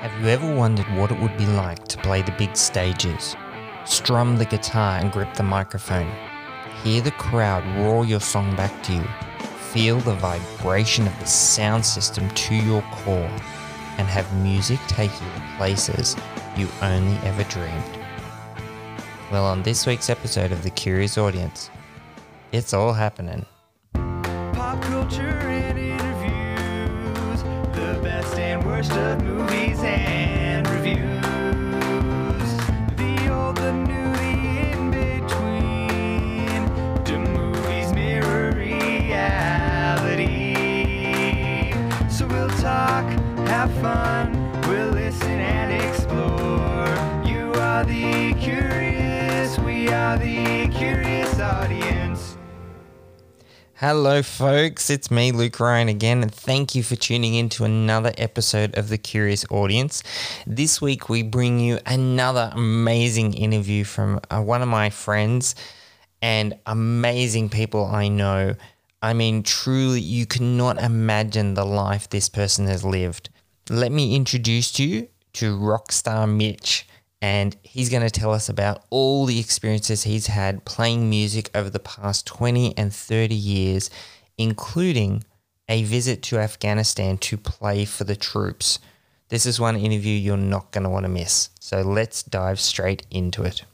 Have you ever wondered what it would be like to play the big stages, strum the guitar and grip the microphone, hear the crowd roar your song back to you, feel the vibration of the sound system to your core, and have music take you to places you only ever dreamed? Well, on this week's episode of The Curious Audience, it's all happening. Pop culture and interviews, the best and worst of movies fun, we'll listen and explore. You are the curious, we are the curious audience. Hello, folks. It's me, Luke Ryan, again, and thank you for tuning in to another episode of The Curious Audience. This week, we bring you another amazing interview from uh, one of my friends and amazing people I know. I mean, truly, you cannot imagine the life this person has lived. Let me introduce you to Rockstar Mitch and he's going to tell us about all the experiences he's had playing music over the past 20 and 30 years, including a visit to Afghanistan to play for the troops. This is one interview you're not going to want to miss. So let's dive straight into it.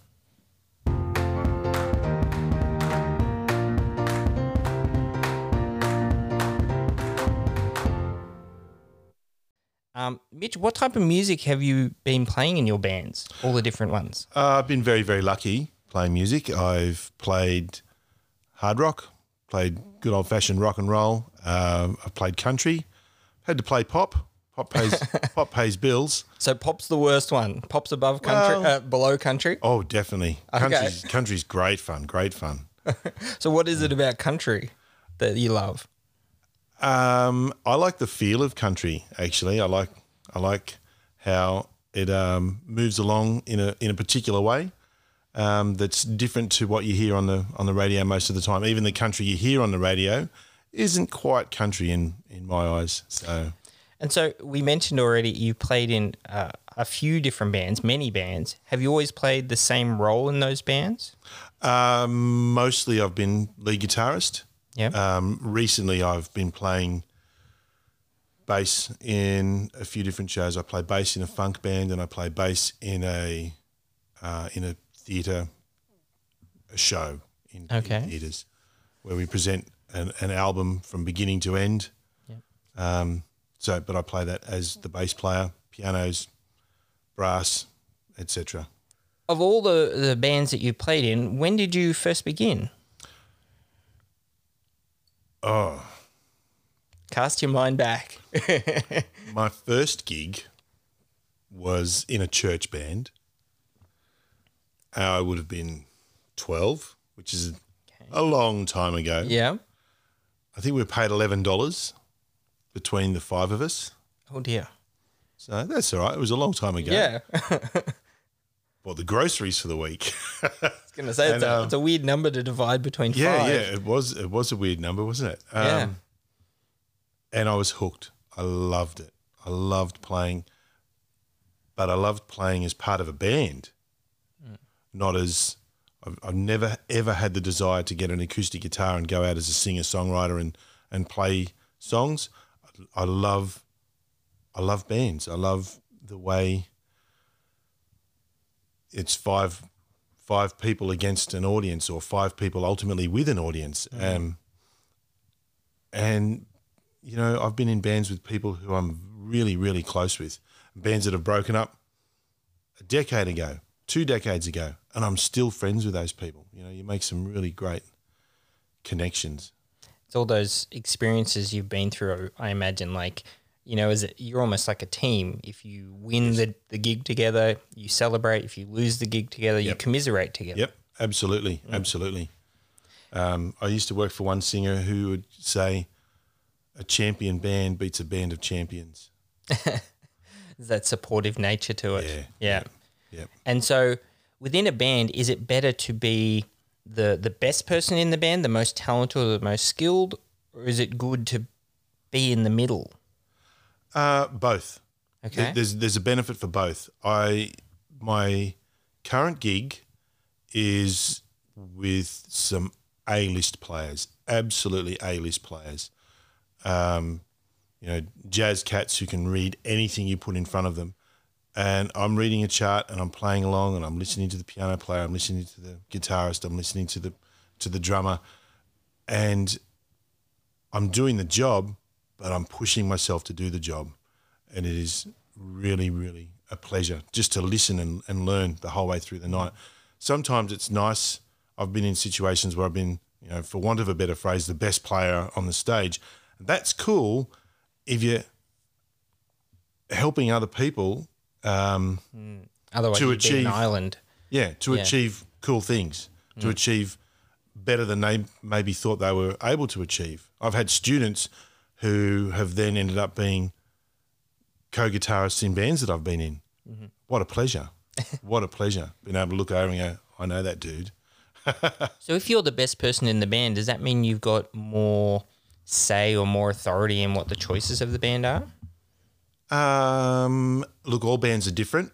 Um, Mitch, what type of music have you been playing in your bands? All the different ones. Uh, I've been very, very lucky playing music. I've played hard rock, played good old fashioned rock and roll. Uh, I've played country, had to play pop. Pop pays pop pays bills. So pop's the worst one. Pop's above country, Well- uh, below country. Oh, definitely. Okay. Country's, country's great fun. Great fun. So what is it about country that you love? Um, I like the feel of country. Actually, I like I like how it um, moves along in a in a particular way um, that's different to what you hear on the on the radio most of the time. Even the country you hear on the radio isn't quite country in in my eyes. So And so we mentioned already you played in uh, a few different bands, many bands. Have you always played the same role in those bands? um, mostly I've been lead guitarist. Yeah. Um, recently, I've been playing bass in a few different shows. I play bass in a funk band, and I play bass in a uh, in a theatre a show in, in Okay. theatres where we present an, an album from beginning to end. Um, so, but I play that as the bass player, pianos, brass, etc. Of all the, the bands that you played in, when did you first begin? Oh, Cast your mind back. My first gig was in a church band. I would have been 12, which is a long time ago. yeah. I think we were paid $11 between the five of us. Oh dear. So that's all right. It was a long time ago. Yeah. Bought the groceries for the week. I was gonna say it's, a, um, it's a weird number to divide between yeah, five. yeah. It was it was a weird number, wasn't it? Um, Yeah. And I was hooked. I loved it. I loved playing, but I loved playing as part of a band, not as. I've, I've never ever had the desire to get an acoustic guitar and go out as a singer songwriter and and play songs. I, I love, I love bands. I love the way. It's five five people against an audience or five people ultimately with an audience. Um, and, you know, I've been in bands with people who I'm really, really close with, bands that have broken up a decade ago, two decades ago, and I'm still friends with those people. You know, you make some really great connections. it's all those experiences you've been through. I imagine, like you know, is it, you're almost like a team. If you win the, the gig together, you celebrate. If you lose the gig together, you commiserate together. Yep, absolutely, absolutely. Um, I used to work for one singer who would say, "A champion band beats a band of champions." That supportive nature to it. Yeah, yeah. Yep. And so, within a band, is it better to be the the best person in the band, the most talented or the most skilled, or is it good to be in the middle? Uh, both. Okay. There's there's a benefit for both. I my current gig is with some A list players, absolutely A list players. Um, you know, jazz cats who can read anything you put in front of them. And I'm reading a chart and I'm playing along and I'm listening to the piano player, I'm listening to the guitarist, I'm listening to the to the drummer, and I'm doing the job, but I'm pushing myself to do the job. And it is really, really a pleasure just to listen and, and learn the whole way through the night. Sometimes it's nice. I've been in situations where I've been, you know, for want of a better phrase, the best player on the stage. That's cool if you're helping other people, um, Otherwise, to achieve- an island. yeah, to Yeah. achieve cool things, to achieve better than they maybe thought they were able to achieve. I've had students who have then ended up being co-guitarists in bands that I've been in. What a pleasure! what a pleasure being able to look over and go, I know that dude. So, if you're the best person in the band, does that mean you've got more say or more authority in what the choices of the band are? Um, look, all bands are different.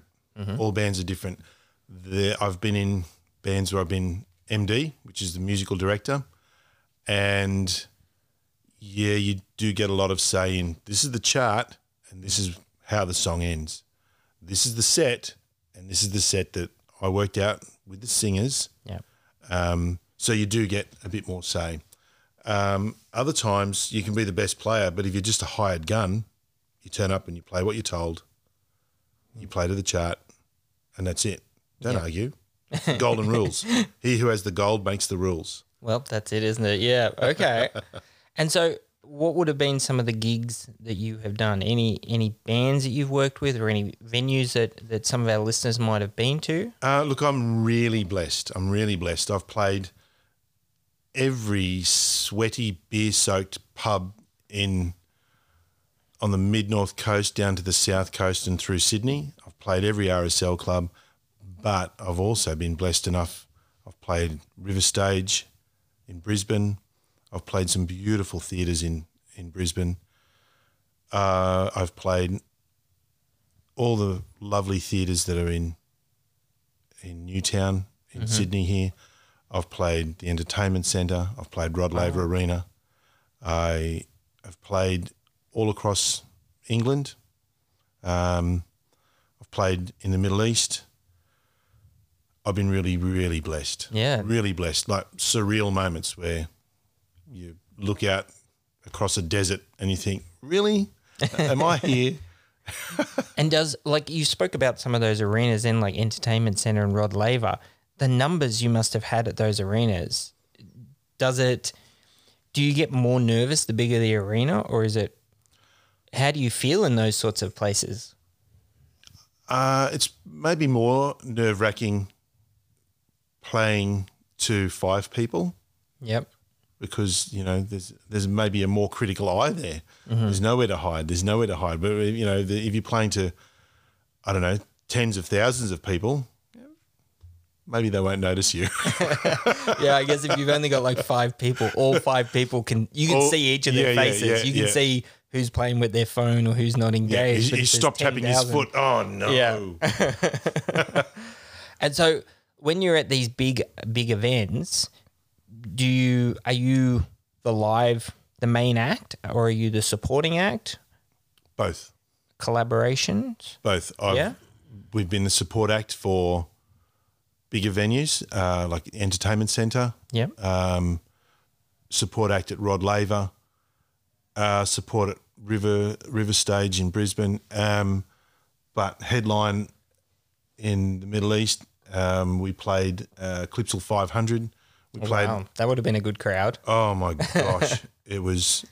All bands are different. There, I've been in bands where I've been MD, which is the musical director, and yeah, you do get a lot of say in this is the chart and this is how the song ends. This is the set, and this is the set that I worked out with the singers. Yeah. Um, so you do get a bit more say. Um, other times you can be the best player, but if you're just a hired gun, you turn up and you play what you're told. You play to the chart, and that's it. Don't Yeah. argue. Golden rules. He who has the gold makes the rules. Well, that's it, isn't it? Yeah. Okay. and so, what would have been some of the gigs that you have done? Any any bands that you've worked with, or any venues that that some of our listeners might have been to? Uh, look, I'm really blessed. I'm really blessed. I've played every sweaty, beer-soaked pub in on the mid north coast down to the south coast and through Sydney. I've played every RSL club, but I've also been blessed enough. I've played River Stage in Brisbane. I've played some beautiful theatres in in Brisbane. Uh, I've played all the lovely theatres that are in in Newtown in Sydney here. I've played the Entertainment Centre. I've played Rod Laver Arena. I have played all across England. Um, I've played in the Middle East. I've been really, really blessed. Yeah. Really blessed. Like surreal moments where you look out across a desert and you think, really? Am I here? And does like you spoke about some of those arenas in like Entertainment Center and Rod Laver, the numbers you must have had at those arenas. Does it? Do you get more nervous the bigger the arena, or is it? How do you feel in those sorts of places? Uh, it's maybe more nerve wracking playing to five people Yep. Because you know there's there's maybe a more critical eye there. Mm-hmm. There's nowhere to hide. There's nowhere to hide. But you know, the, if you're playing to, I don't know, tens of thousands of people, maybe they won't notice you. Yeah, I guess if you've only got like five people, all five people can you can All- see each of their yeah, yeah, faces. yeah, you can yeah. see who's playing with their phone or who's not yeah, engaged. he, he there's stopped tapping his foot. Oh no! Yeah. And so when you're at these big big events, do you are you the live the main act or are you the supporting act? Both, Collaborations? both. I've, Yeah. we've been the support act for bigger venues uh, like Entertainment Centre. Yep. um, support act at Rod Laver, uh, support at River River Stage in Brisbane, um, but headline in the Middle East. Um, we played uh, Clipsal 500. We oh, played. wow. That would have been a good crowd. Oh my gosh, it was.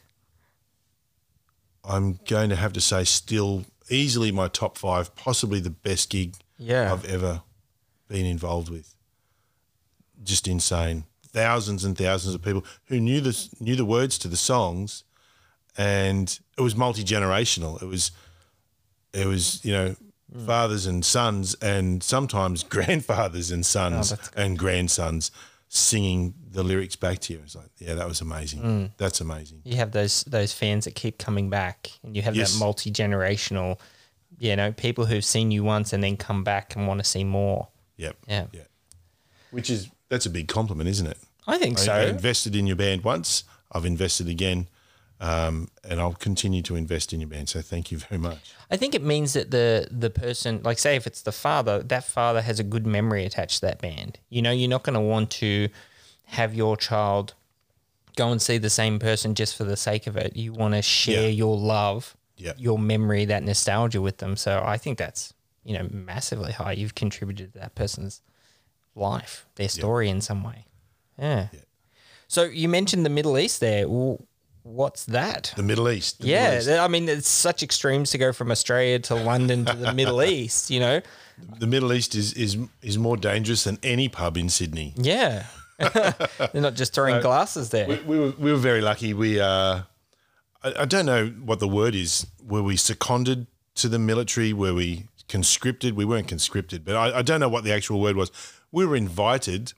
I'm going to have to say, still easily my top five, possibly the best gig Yeah. I've ever been involved with. Just insane. Thousands and thousands of people who knew the knew the words to the songs, and it was multi generational. It was, it was you know, hmm. fathers and sons, and sometimes grandfathers and oh, sons that's and grandsons singing the lyrics back to you. It's like, yeah, that was amazing. Mm. That's amazing. You have those those fans that keep coming back and you have Yes. that multi generational you know, people who've seen you once and then come back and want to see more. Yep. Yeah. Yeah. Which is that's a big compliment, isn't it? I think I- so. I invested in your band once. I've invested again, um, and I'll continue to invest in your band. So thank you very much. I think it means that the the person, like say if it's the father, that father has a good memory attached to that band. You know, you're not going to want to have your child go and see the same person just for the sake of it. You want to share Yeah. your love, Yeah. your memory, that nostalgia with them. So I think that's you know massively high. You've contributed to that person's life, their story in some way. Yeah. So you mentioned the Middle East there. Well, what's that? The Middle East. the Middle Yeah, East. I mean, it's such extremes to go from Australia to London to the Middle East. You know, the Middle East is is is more dangerous than any pub in Sydney. yeah, they're not just throwing glasses there. We, we were we were very lucky. We uh, I, I don't know what the word is. Were we seconded to the military? Were we conscripted? We weren't conscripted, but I, I don't know what the actual word was. We were invited.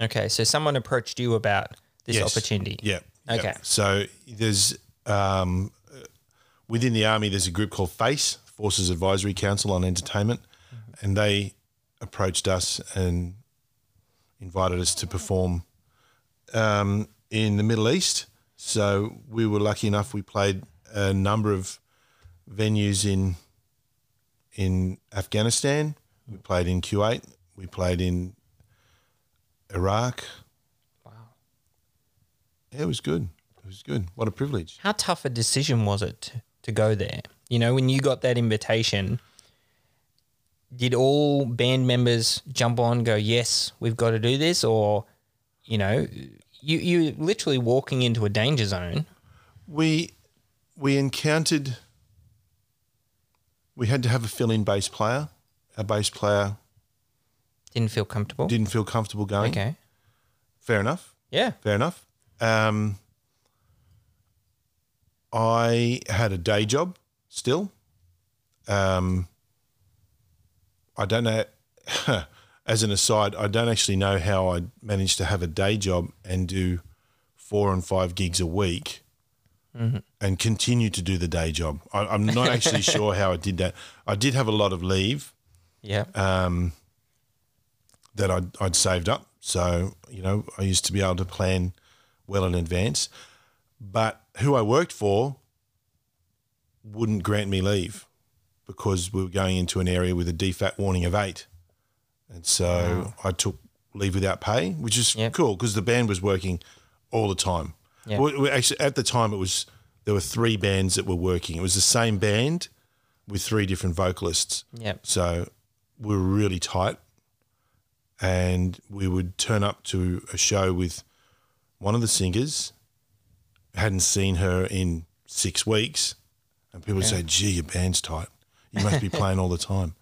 Okay, so someone approached you about this Yes. opportunity. Yeah. Okay. yeah. So there's um, within the army, there's a group called FACE, Forces Advisory Council on Entertainment, and they approached us and invited us to perform um, in the Middle East. So we were lucky enough. We played a number of venues in in Afghanistan. We played in Kuwait. We played in Iraq. Yeah, it was good. It was good. What a privilege. How tough a decision was it to, go there? You know, when you got that invitation, did all band members jump on, go, "Yes, we've got to do this," or you know, you you're literally walking into a danger zone. We we encountered. We had to have a fill-in bass player. Our bass player Didn't feel comfortable. didn't feel comfortable going. okay. Fair enough. Yeah. Fair enough. Um, I had a day job still. Um, I don't know. As an aside, I don't actually know how I managed to have a day job and do four and five gigs a week and continue to do the day job. I, I'm not actually sure how I did that. I did have a lot of leave Yeah. um, that I'd, I'd saved up. So, you know, I used to be able to plan well in advance. But who I worked for wouldn't grant me leave because we were going into an area with a DFAT warning of eight. And so I took leave without pay, which is Yep. cool because the band was working all the time. Yeah. We- we actually, at the time, it was there were three bands that were working. It was the same band with three different vocalists. Yep. So we were really tight. And we would turn up to a show with one of the singers, hadn't seen her in six weeks. And people would say, gee, your band's tight. You must be playing all the time.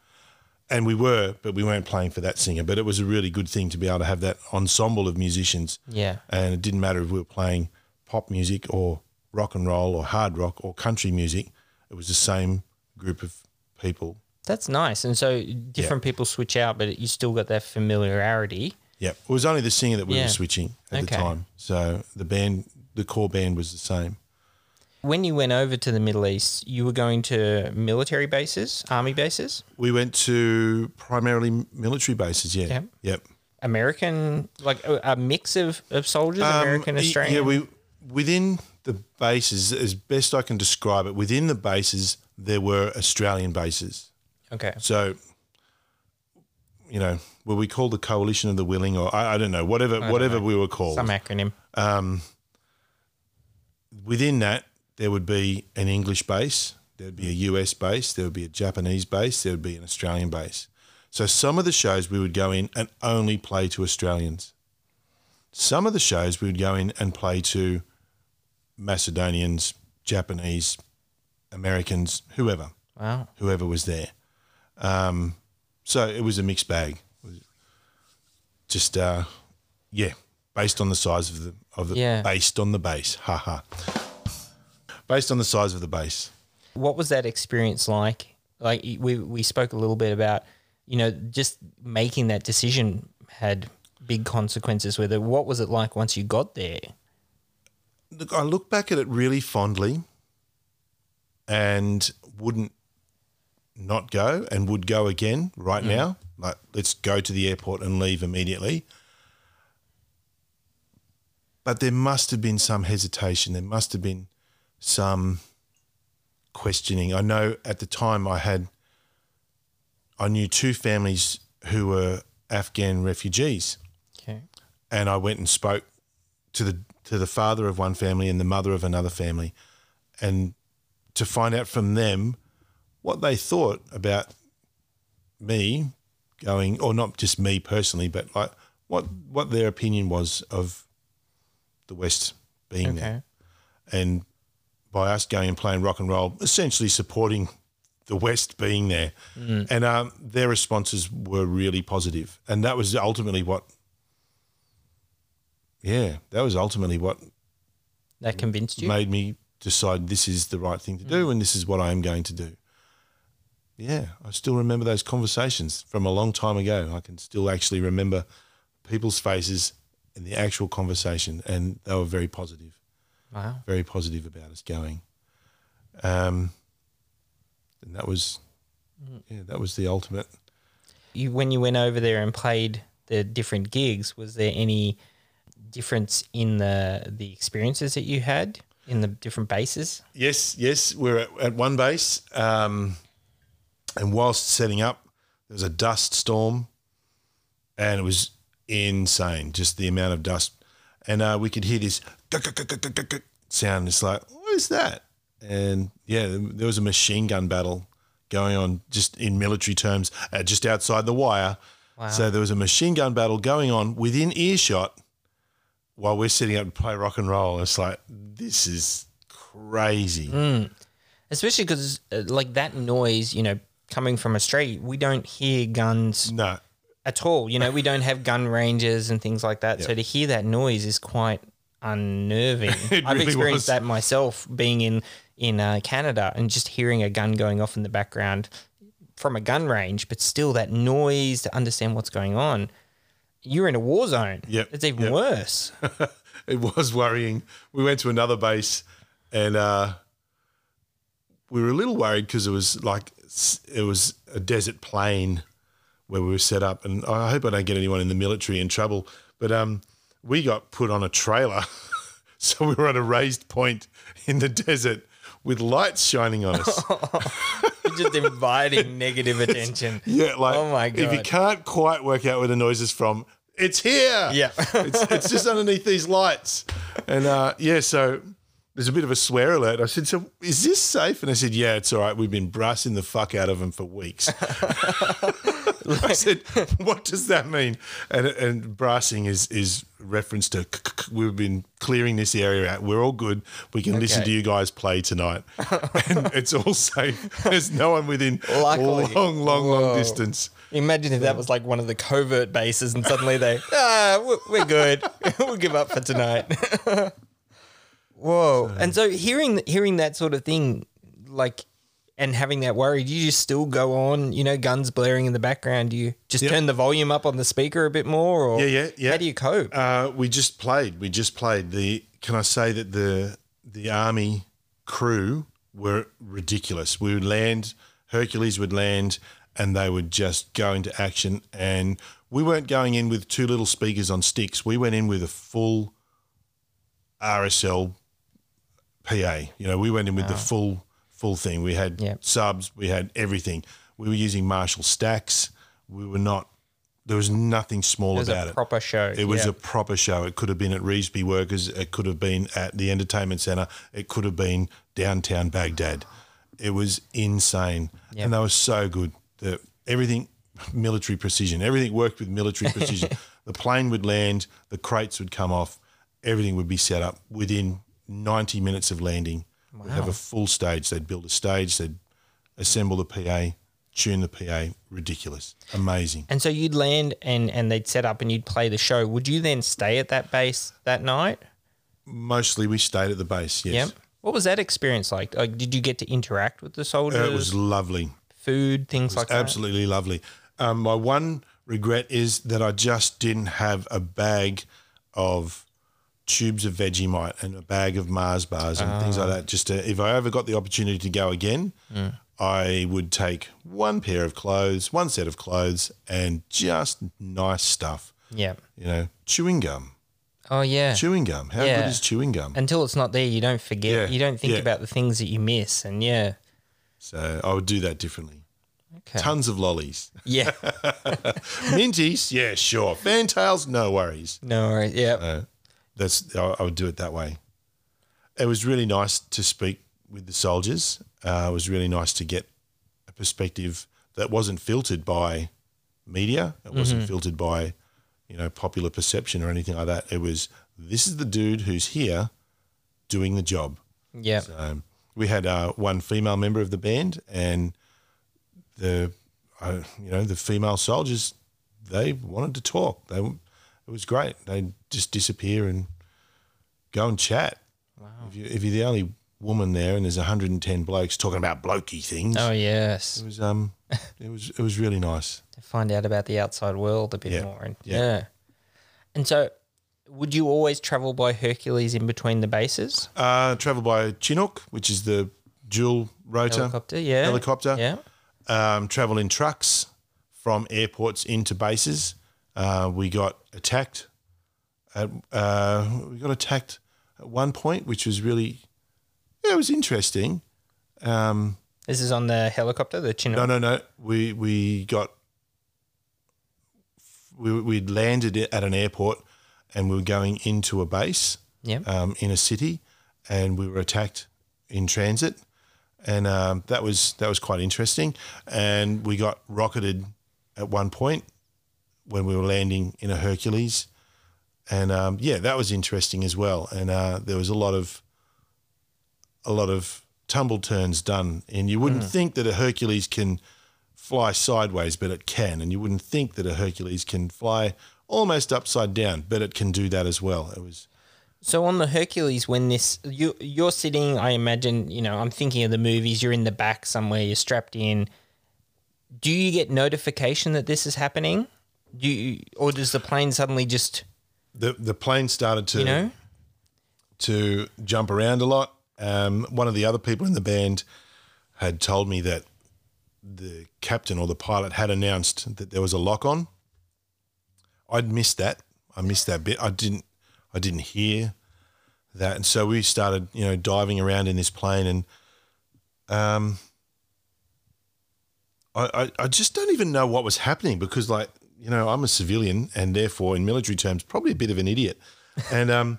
And we were, but we weren't playing for that singer. But it was a really good thing to be able to have that ensemble of musicians. Yeah. And it didn't matter if we were playing pop music or rock and roll or hard rock or country music. It was the same group of people That's nice. And so different people switch out, but you still got that familiarity. Yeah, it was only the singer that we Yeah. were switching at Okay. the time. So the band, the core band, was the same. When you went over to the Middle East, you were going to military bases, army bases, We went to primarily military bases. Yeah, Yep. yep. American, like a, a mix of, of soldiers, American, Um, y- Australian. Yeah, we within the bases, as best I can describe it, within the bases there were Australian bases. okay. So, you know, were we called the Coalition of the Willing, or I, I don't know, whatever, whatever we were called. Some acronym. within that, there would be an English base, there would be a US base, there would be a Japanese base, there would be an Australian base. So some of the shows we would go in and only play to Australians. Some of the shows we would go in and play to Macedonians, Japanese, Americans, whoever, Wow. whoever was there. Um, so it was a mixed bag. Just uh, yeah, based on the size of the of the Yeah. based on the base. Ha ha. Based on the size of the base. What was that experience like? Like we we spoke a little bit about, you know, just making that decision had big consequences with it. What was it like once you got there? Look, I look back at it really fondly and wouldn't not go and would go again right mm. now. Like, let's go to the airport and leave immediately. But there must have been some hesitation. There must have been some questioning. I know at the time I had, I knew two families who were Afghan refugees Okay. and I went and spoke to the to the father of one family and the mother of another family, and to find out from them what they thought about me going, or not just me personally, but like what what their opinion was of the West being there, and by us going and playing rock and roll, essentially supporting the West being there, and um, their responses were really positive, and that was ultimately what yeah, that was ultimately what That convinced you? made me decide this is the right thing to do and this is what I am going to do. Yeah, I still remember those conversations from a long time ago. I can still actually remember people's faces in the actual conversation, and they were very positive, Wow. very positive about us going. Um, and that was, yeah, that was the ultimate. You when you went over there and played the different gigs, was there any difference in the the experiences that you had in the different bases? Yes, yes, we're at, at one base, um, and whilst setting up, there was a dust storm, and it was insane, just the amount of dust, and uh, we could hear this sound. It's like, what is that? And yeah, there was a machine gun battle going on, just in military terms, uh, just outside the wire. So there was a machine gun battle going on within earshot while we're sitting up to play rock and roll. It's like this is crazy. Especially because uh, like that noise, you know, coming from a street, we don't hear guns No, at all. You know, we don't have gun ranges and things like that. So to hear that noise is quite unnerving. I've really experienced was. that myself being in in uh, Canada and just hearing a gun going off in the background from a gun range, but still that noise to understand what's going on. You're in a war zone. Yep, It's even yep. worse. it was worrying. We went to another base, and uh, we were a little worried because it was like it was a desert plain where we were set up, and I hope I don't get anyone in the military in trouble. But um, we got put on a trailer, so we were at a raised point in the desert with lights shining on us. Just inviting negative attention. Yeah, like Oh my god! if you can't quite work out where the noise is from, it's here. Yeah. it's, it's just underneath these lights. And uh, yeah, so there's a bit of a swear alert. I said, "So is this safe?" And I said, "Yeah, it's all right. We've been brassing the fuck out of them for weeks." I said, "What does that mean?" And and brassing is is reference to we've been clearing this area out. We're all good. We can listen to you guys play tonight, and it's all safe. There's no one within Luckily. long, long, Whoa. long distance. Imagine if that was like one of the covert bases and suddenly they, ah, we're good. we'll give up for tonight. Whoa. and so hearing hearing that sort of thing, like, and having that worry, do you just still go on, you know, guns blaring in the background? Do you just Yep. turn the volume up on the speaker a bit more? Or Yeah, yeah, yeah. How do you cope? Uh, we just played. We just played. The can I say that the the army crew were ridiculous. We would land, Hercules would land, and they would just go into action. And we weren't going in with two little speakers on sticks. We went in with a full RSL PA. You know, we went in with the ah. full full thing. We had Yep. subs. We had everything. We were using Marshall stacks. We were not. There was nothing small it was about a it. proper show. It was yeah. a proper show. It could have been at Revesby Workers. It could have been at the entertainment centre. It could have been downtown Baghdad. It was insane, Yep. and they were so good. The everything military precision. Everything worked with military precision. the plane would land. The crates would come off. Everything would be set up within ninety minutes of landing. We'd have a full stage. They'd build a stage. They'd assemble the PA, tune the PA. Ridiculous, amazing. And so you'd land and and they'd set up and you'd play the show. Would you then stay at that base that night? Mostly we stayed at the base. Yes. Yep. What was that experience like? Like, did you get to interact with the soldiers? Uh, It was lovely. food, things like that. Absolutely lovely. Um, my one regret is that I just didn't have a bag of tubes of Vegemite and a bag of Mars bars and things like that. Just to, if I ever got the opportunity to go again, I would take one pair of clothes, one set of clothes, and just nice stuff. Yeah. You know, chewing gum. Oh yeah. Chewing gum. How Yeah. good is chewing gum? Until it's not there, you don't forget. Yeah, You don't think yeah. about the things that you miss, and yeah. So I would do that differently. Okay. Tons of lollies. Yeah. Minties, yeah, sure. Fantails, no worries. no worries. Yeah. Uh, that's I, I would do it that way. It was really nice to speak with the soldiers. Uh, it was really nice to get a perspective that wasn't filtered by media. It wasn't filtered by you know popular perception or anything like that. It was this is the dude who's here doing the job. yeah. Um, we had uh, one female member of the band, and the uh, you know the female soldiers they wanted to talk. They it was great. They just disappear and go and chat. Wow. If, you, if you're the only woman there, and there's 110 blokes talking about blokey things, Oh yes. it was um it was it was really nice. To find out about the outside world a bit Yeah. more, and Yeah. yeah. And so, would you always travel by Hercules in between the bases? Uh, travel by Chinook, which is the dual rotor Helicopter. Yeah. helicopter. Yeah. um, travel in trucks from airports into bases. Uh, we got attacked. At, uh, we got attacked at one point, which was really, yeah, it was interesting. Um, This is on the helicopter, the Chinook. no, no, no. We we got we we landed at an airport, and we were going into a base Yeah. um, in a city, and we were attacked in transit, and um, that was that was quite interesting. And we got rocketed at one point when we were landing in a Hercules, and um, yeah, that was interesting as well. And uh, there was a lot of a lot of tumble turns done, and you wouldn't think that a Hercules can fly sideways, but it can, and you wouldn't think that a Hercules can fly almost upside down, but it can do that as well. It was. So on the Hercules, when this you you're sitting, I imagine you know I'm thinking of the movies. You're in the back somewhere. You're strapped in. Do you get notification that this is happening? You, or does the plane suddenly just the the plane started to you know? to jump around a lot. Um, one of the other people in the band had told me that the captain or the pilot had announced that there was a lock on. I'd missed that. I missed that bit. I didn't. I didn't hear that, and so we started, you know, diving around in this plane, and um, I, I, I just don't even know what was happening because, like, you know, I'm a civilian, and therefore, in military terms, probably a bit of an idiot, and um,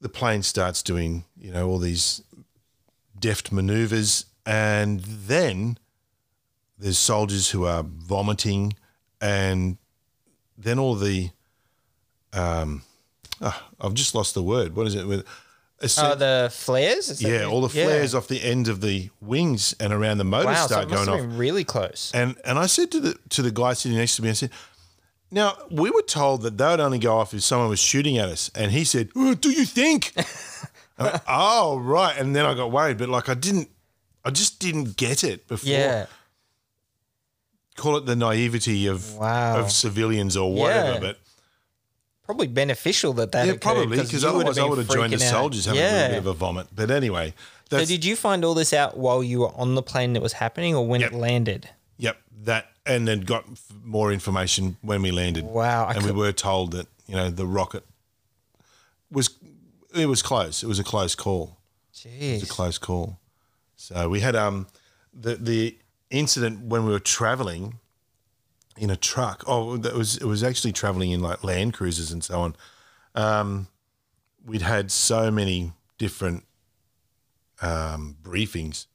the plane starts doing, you know, all these deft maneuvers, and then there's soldiers who are vomiting, and then all the, um, ah, I've just lost the word. What is it? With Oh, the flares. Yeah, all the yeah. flares off the end of the wings and around the motor Wow, start must going off. really close. And and I said to the to the guy sitting next to me, I said, "Now we were told that they would only go off if someone was shooting at us." And he said, "Oh, "Do you think?" Went, oh right. And then I got worried, but like I didn't, I just didn't get it before. Yeah. Call it the naivety of Wow. of civilians or whatever, Yeah. but Probably beneficial that that yeah, occurred, probably because otherwise I would have joined the out. soldiers having a yeah. little bit of a vomit. But anyway, So did you find all this out while you were on the plane that was happening, or when Yep. it landed? Yep, that and then got more information when we landed. Wow, I and we were told that you know the rocket was it was close. It was a close call. It was a close call. So we had um the the incident when we were traveling in a truck. Oh, that was it was actually traveling in like Land Cruisers and so on. Um, we'd had so many different um, briefings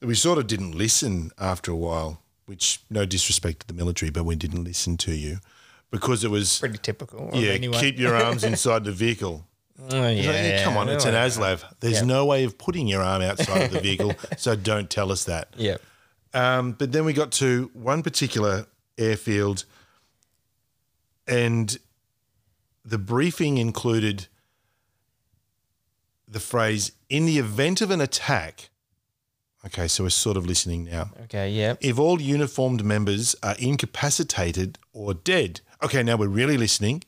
that we sort of didn't listen after a while, which no disrespect to the military, but we didn't listen to you because it was Pretty typical. yeah, anyone. keep your arms inside the vehicle. Oh, yeah, like, yeah, come on, it's an. ASLAV. There's Yeah. no way of putting your arm outside of the vehicle, so don't tell us that. Yeah. Um, but then we got to one particular airfield, and the briefing included the phrase "in the event of an attack." Okay, so we're sort of listening now. Okay. Yeah. If all uniformed members are incapacitated or dead, okay, now we're really listening.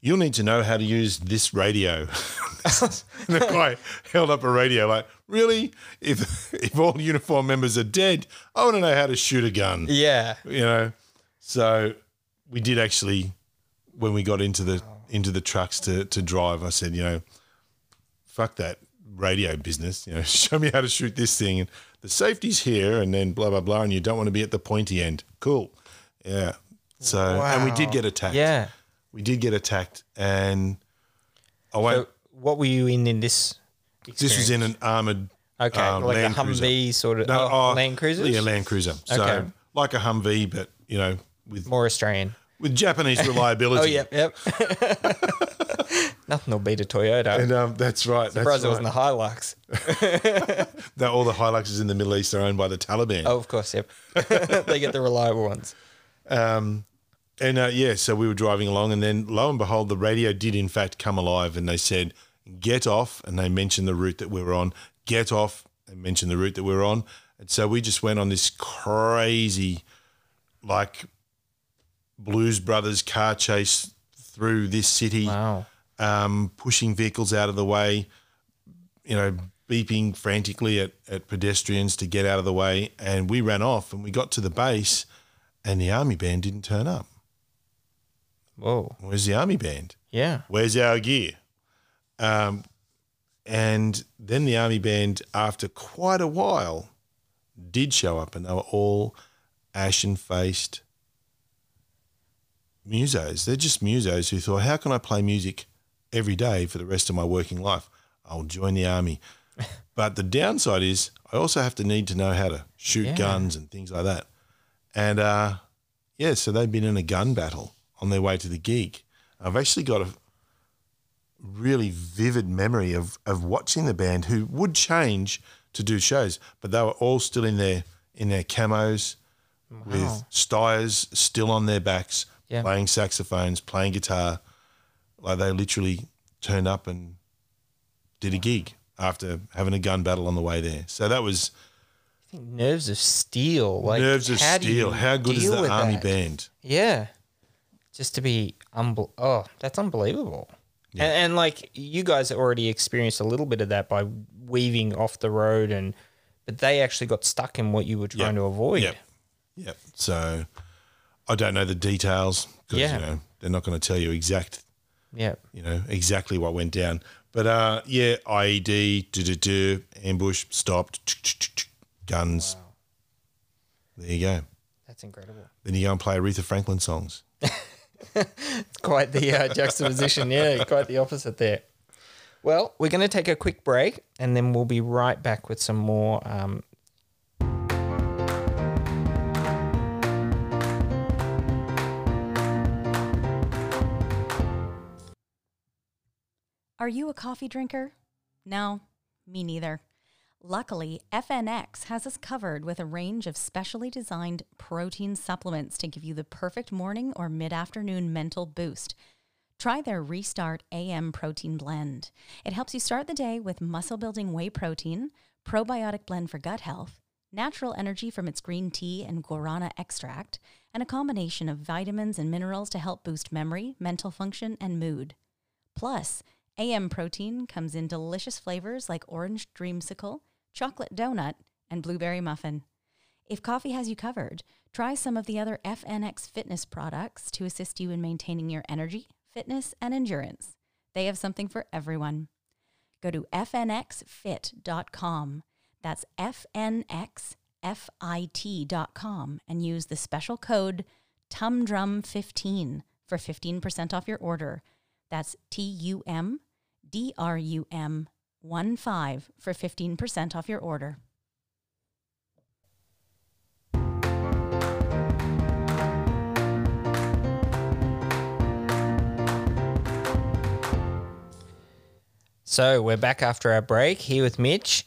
You'll need to know how to use this radio. and the guy held up a radio like, really? If if all uniform members are dead, I want to know how to shoot a gun. Yeah. You know, so we did actually when we got into the into the trucks to to drive. I said, you know, fuck that radio business. You know, show me how to shoot this thing. And the safety's here, and then blah blah blah. And you don't want to be at the pointy end. Cool. Yeah. So and we did get attacked. Yeah. We did get attacked, and I. So what were you in in this? this was in an armored. Okay, um, like a Land Cruiser. Humvee sort of No, oh, oh, Land Cruiser. Yeah, Land Cruiser. So Okay. like a Humvee, but you know, with More Australian. with Japanese reliability. Oh, yep, yep. Nothing will beat a Toyota. And um, that's right. Surprised That's it right. wasn't the Hilux. That all the Hiluxes in the Middle East are owned by the Taliban. Oh, of course, yep. they get the reliable ones. Um, and uh, yeah, so we were driving along, and then lo and behold, the radio did in fact come alive, and they said, "Get off," and they mentioned the route that we were on. Get off, and mentioned the route that we were on, and so we just went on this crazy, like, Blues Brothers car chase through this city. Wow. um, pushing vehicles out of the way, you know, beeping frantically at, at pedestrians to get out of the way. And we ran off and we got to the base and the army band didn't turn up. Whoa. Where's the army band? Yeah. Where's our gear? Um, and then the army band, after quite a while, did show up and they were all ashen faced musos. They're just musos who thought, how can I play music every day for the rest of my working life? I'll join the army. but the downside is I also have to need to know how to shoot Yeah. guns and things like that. And uh, yeah, so they've been in a gun battle on their way to the gig. I've actually got a really vivid memory of, of watching the band who would change to do shows, but they were all still in their in their camos with Steyrs still on their backs, Yeah. playing saxophones, playing guitar. Like they literally turned up and did a gig after having a gun battle on the way there. So that was Nerves of steel. Like nerves of how do you steel. How good is the army that? band? Yeah. Just to be unbel- oh, that's unbelievable. And, and like you guys already experienced a little bit of that by weaving off the road and but they actually got stuck in what you were trying to avoid. Yep. Yep. So I don't know the details because Yeah. you know they're not going to tell you exact Yeah. you know exactly what went down. But uh, yeah, IED, do do do, ambush, stopped, guns. There you go. That's incredible. Then you go and play Aretha Franklin songs. Quite the uh, juxtaposition. Yeah, quite the opposite there. Well, we're going to take a quick break and then we'll be right back with some more. Um, Are you a coffee drinker? No, me neither. Luckily, FNX has us covered with a range of specially designed protein supplements to give you the perfect morning or mid afternoon mental boost. Try their Restart AM protein blend. It helps you start the day with muscle building whey protein, probiotic blend for gut health, natural energy from its green tea and guarana extract, and a combination of vitamins and minerals to help boost memory, mental function, and mood. Plus, AM protein comes in delicious flavors like orange dreamsicle, chocolate donut, and blueberry muffin. If coffee has you covered, try some of the other FNX fitness products to assist you in maintaining your energy, fitness, and endurance. They have something for everyone. Go to fnxfit.com. That's fnxfit.com and use the special code TUMDRUM15 for 15% off your order. That's T U M D R U M 1 5 for 15% off your order. So we're back after our break here with Mitch.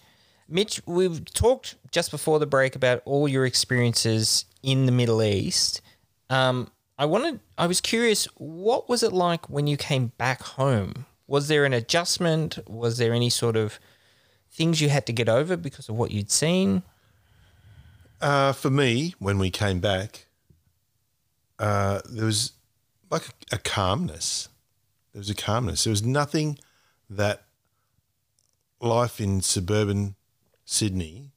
Mitch, we've talked just before the break about all your experiences in the Middle East. Um, I wanted, I was curious, what was it like when you came back home? Was there an adjustment? Was there any sort of things you had to get over because of what you'd seen? Uh, for me, when we came back, uh, there was like a, a calmness. There was a calmness. There was nothing that life in suburban Sydney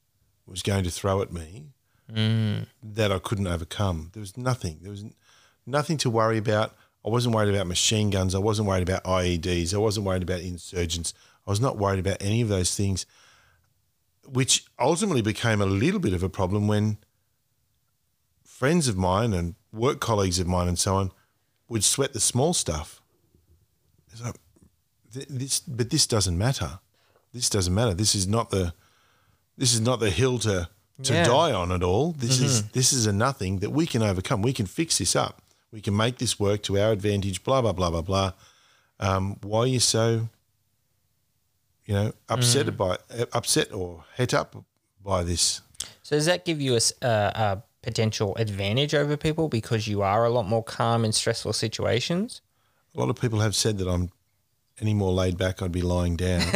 was going to throw at me that I couldn't overcome. There was nothing. There was nothing to worry about. I wasn't worried about machine guns. I wasn't worried about IEDs. I wasn't worried about insurgents. I was not worried about any of those things, which ultimately became a little bit of a problem when friends of mine and work colleagues of mine and so on would sweat the small stuff. Th- this, but this doesn't matter. This doesn't matter. This is not the, this is not the hill to to Yeah. die on at all. This mm-hmm. is this is a nothing that we can overcome. We can fix this up. We can make this work to our advantage. Blah blah blah blah blah. Um, why are you so, you know, upset mm. by uh, upset or het up by this? So does that give you a potential advantage over people because you are a lot more calm in stressful situations? A lot of people have said that I'm any more laid back, I'd be lying down.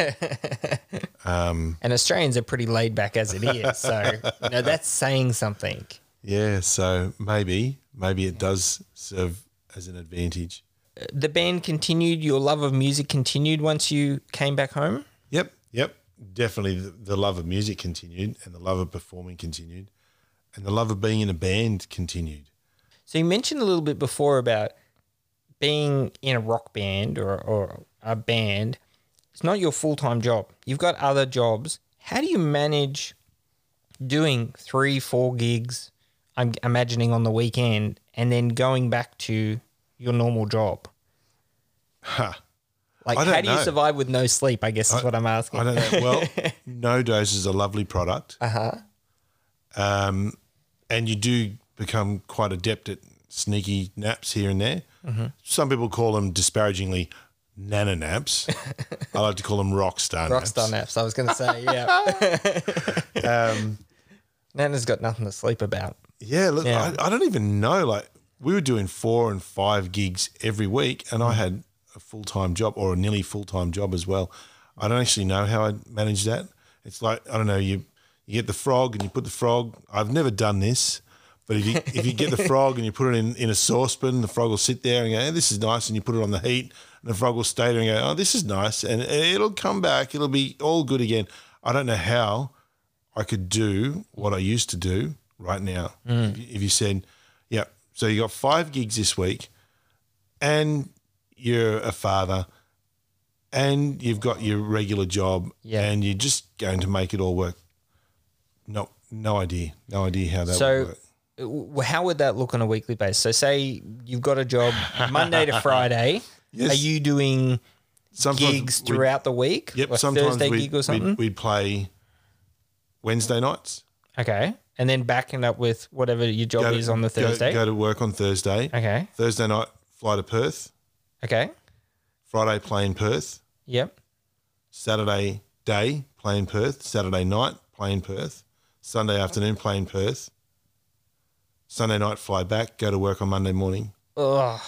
Um, and Australians are pretty laid back as it is, so you know that's saying something. yeah, so maybe maybe it does serve as an advantage. The band continued. Your love of music continued once you came back home. Yep, yep. Definitely the, the love of music continued and the love of performing continued and the love of being in a band continued. So you mentioned a little bit before about being in a rock band or, or a band. It's not your full time job. You've got other jobs. How do you manage doing three, four gigs? I'm imagining on the weekend, and then going back to your normal job. Ha. Like, I how do you survive with no sleep? I guess is what I'm asking. I don't know. Well, No Doz is a lovely product. Uh huh. Um, and you do become quite adept at sneaky naps here and there. Some people call them disparagingly nana naps. I like to call them rock star naps. Rockstar naps. I was going to say, yeah. Um, Nana's got nothing to sleep about. Yeah, look, Yeah. I, I don't even know. Like, we were doing four and five gigs every week, and I mm. had a full time job or a nearly full time job as well. I don't actually know how I manage that. It's like I don't know. You you get the frog and you put the frog. I've never done this, but if you if you get the frog and you put it in, in a saucepan, the frog will sit there and go, hey, "This is nice," and you put it on the heat, and the frog will stay there and go, "Oh, this is nice," and it'll come back. It'll be all good again. I don't know how I could do what I used to do right now. Mm. If, you, if you said, yeah, so you got five gigs this week and you're a father and you've got your regular job Yeah. and you're just going to make it all work. No, no idea. No idea how that So, would work. how would that look on a weekly basis? So, say you've got a job Monday to Friday. Yes. Are you doing Sometimes gigs throughout the week? Yep, Like sometimes Thursday gig or we'd- We'd, play Wednesday nights. okay. And then backing up with whatever your job Go to- is on the go- Thursday. Go, to work on Thursday. okay. Thursday night, fly to Perth. Okay. Friday, play in Perth. Yep. Saturday day, play in Perth. Saturday night, play in Perth. Sunday afternoon, play in Perth. Sunday night, fly back, go to work on Monday morning. Ugh.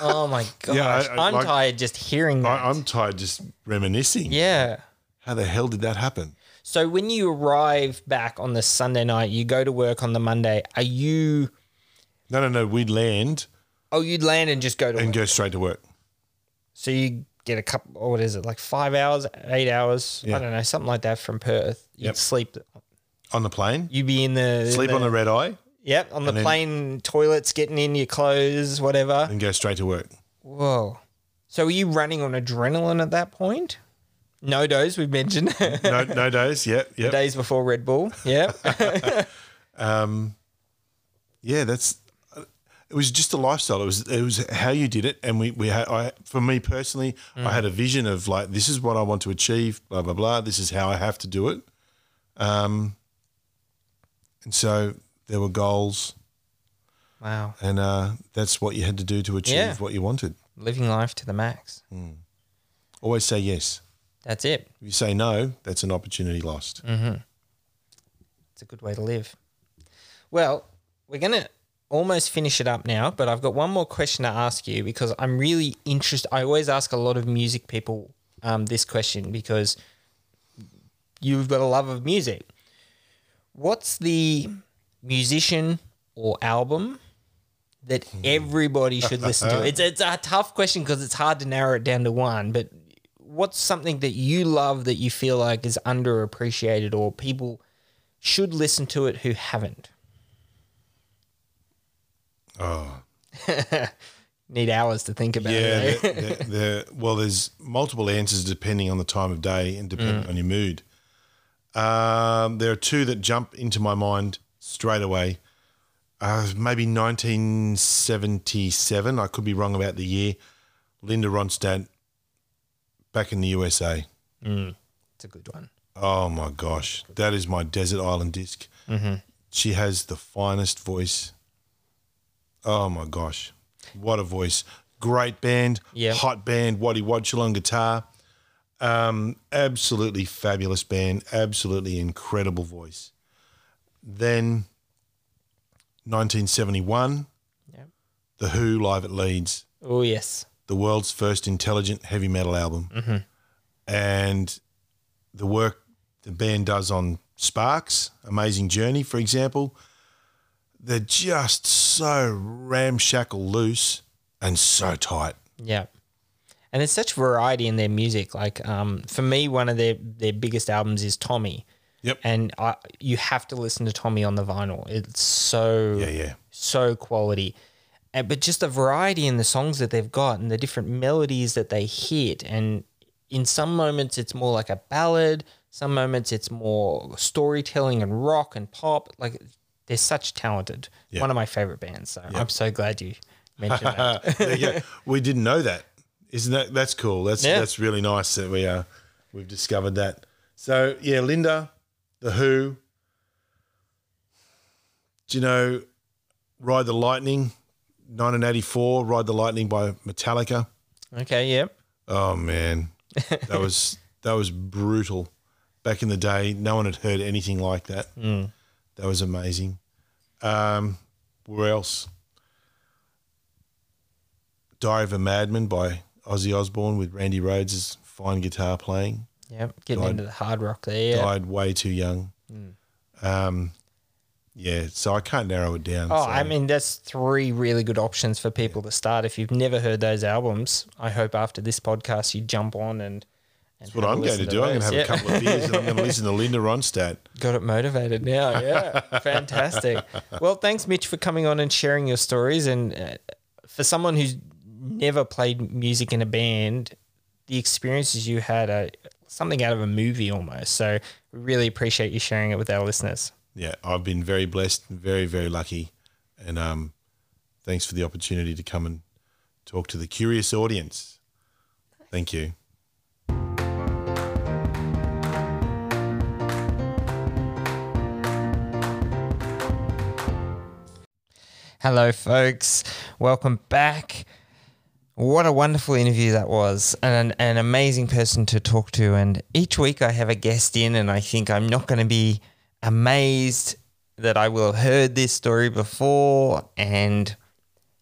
oh my gosh. Yeah, I- I'm like- tired just hearing that. I, I'm tired just reminiscing. yeah. How the hell did that happen? So when you arrive back on the Sunday night, you go to work on the Monday. Are you? No, no, no. We'd land Oh, you'd land and just go to and work. go straight to work. So you get a couple. Or what is it? Like five hours, eight hours? Yeah. I don't know, something like that from Perth. You'd Yep. sleep. On the plane, You'd be in the sleep in on the red eye, Yep, on the plane toilets, getting in your clothes, whatever. and go straight to work. Whoa. So are you running on adrenaline at that point? No Doz, we've mentioned. No, no days. Yep, yep. Days before Red Bull. Yep. yeah, that's it was just a lifestyle. It was it was how you did it, and we we had I for me personally, I had a vision of like this is what I want to achieve. Blah blah blah. This is how I have to do it. Um, and so there were goals, wow. and uh, that's what you had to do to achieve Yeah. what you wanted. Living life to the max. Always say yes. That's it. If you say no, that's an opportunity lost. It's a good way to live. Well, we're going to almost finish it up now, but I've got one more question to ask you because I'm really interested. I always ask a lot of music people um, this question because you've got a love of music. What's the musician or album that everybody should listen to? It's it's a tough question because it's hard to narrow it down to one. But what's something that you love that you feel like is underappreciated or people should listen to it who haven't? Oh, Need hours to think about yeah. it. eh? the- the- the- well, there's multiple answers depending on the time of day and depending on your mood. Um, there are two that jump into my mind straight away. Uh, maybe 1977. I could be wrong about the year. Linda Ronstadt, back in the USA. it's a good one. Oh my gosh, that is my desert island disc. She has the finest voice. Oh my gosh, what a voice! Great band, Yep. hot band. Waddy Wachtel on guitar. Um, absolutely fabulous band. Absolutely incredible voice. Then, 1971, Yep. The Who live at Leeds Oh yes. The world's first intelligent heavy metal album. And the work the band does on Sparks, Amazing Journey, for example, they're just so ramshackle loose and so tight. Yeah. And there's such variety in their music. Like um, for me, one of their, their biggest albums is Tommy. Yep. And I, you have to listen to Tommy on the vinyl. It's so Yeah, yeah. so quality. And, but just the variety in the songs that they've got and the different melodies that they hit. And in some moments, it's more like a ballad. Some moments, it's more storytelling and rock and pop. Like they're such talented. Yeah. One of my favorite bands. So I'm so glad you mentioned that. Go. we didn't know that. Isn't that that's cool? That's Yeah. that's really nice that we uh we've discovered that. So yeah, Linda, the Who. Do you know Ride the Lightning, 1984, Ride the Lightning by Metallica? okay. Yep. Oh man, that was that was brutal. Back in the day, no one had heard anything like that. That was amazing. Um, where else? Diary of a Madman by Ozzy Osbourne with Randy Rhoads' fine guitar playing. Yep. Getting Died- into the hard rock there. Died way too young. Um, yeah, so I can't narrow it down. Oh, so- I mean, that's three really good options for people to start. If you've never heard those albums, I hope after this podcast you jump on and. and that's what I'm going listen to do. I'm going to have Yeah. a couple of beers and I'm going to listen to Linda Ronstadt. Got it motivated now. Yeah, fantastic. Well, thanks, Mitch, for coming on and sharing your stories. And uh, for someone who's never played music in a band, the experiences you had are something out of a movie almost. So we really appreciate you sharing it with our listeners. Yeah, I've been very blessed, very, very lucky. And um, thanks for the opportunity to come and talk to the curious audience. Thank you. Hello, folks. Welcome back. What a wonderful interview that was, and an, an amazing person to talk to. And each week I have a guest in, and I think I'm not going to be amazed that I will have heard this story before. And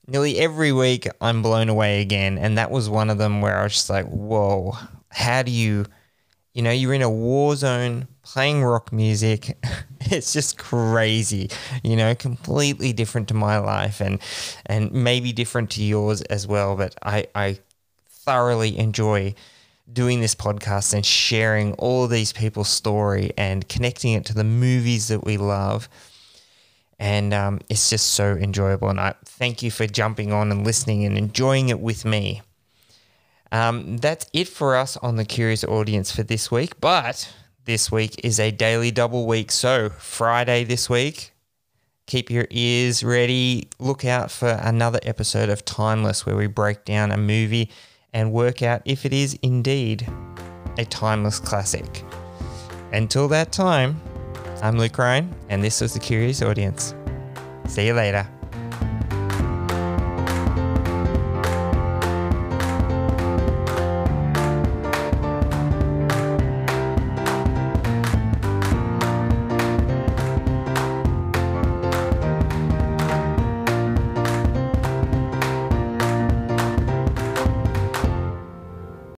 nearly every week I'm blown away again. And that was one of them where I was just like, whoa, how do you you know, you're in a war zone playing rock music. it's just crazy, you know, completely different to my life and and maybe different to yours as well. But I, I thoroughly enjoy doing this podcast and sharing all these people's story and connecting it to the movies that we love. And um, it's just so enjoyable. And I thank you for jumping on and listening and enjoying it with me. Um, that's it for us on the Curious Audience for this week. But this week is a daily double week. So, Friday this week, keep your ears ready. Look out for another episode of Timeless where we break down a movie and work out if it is indeed a timeless classic. Until that time, I'm Luke Ryan, and this was the Curious Audience. See you later.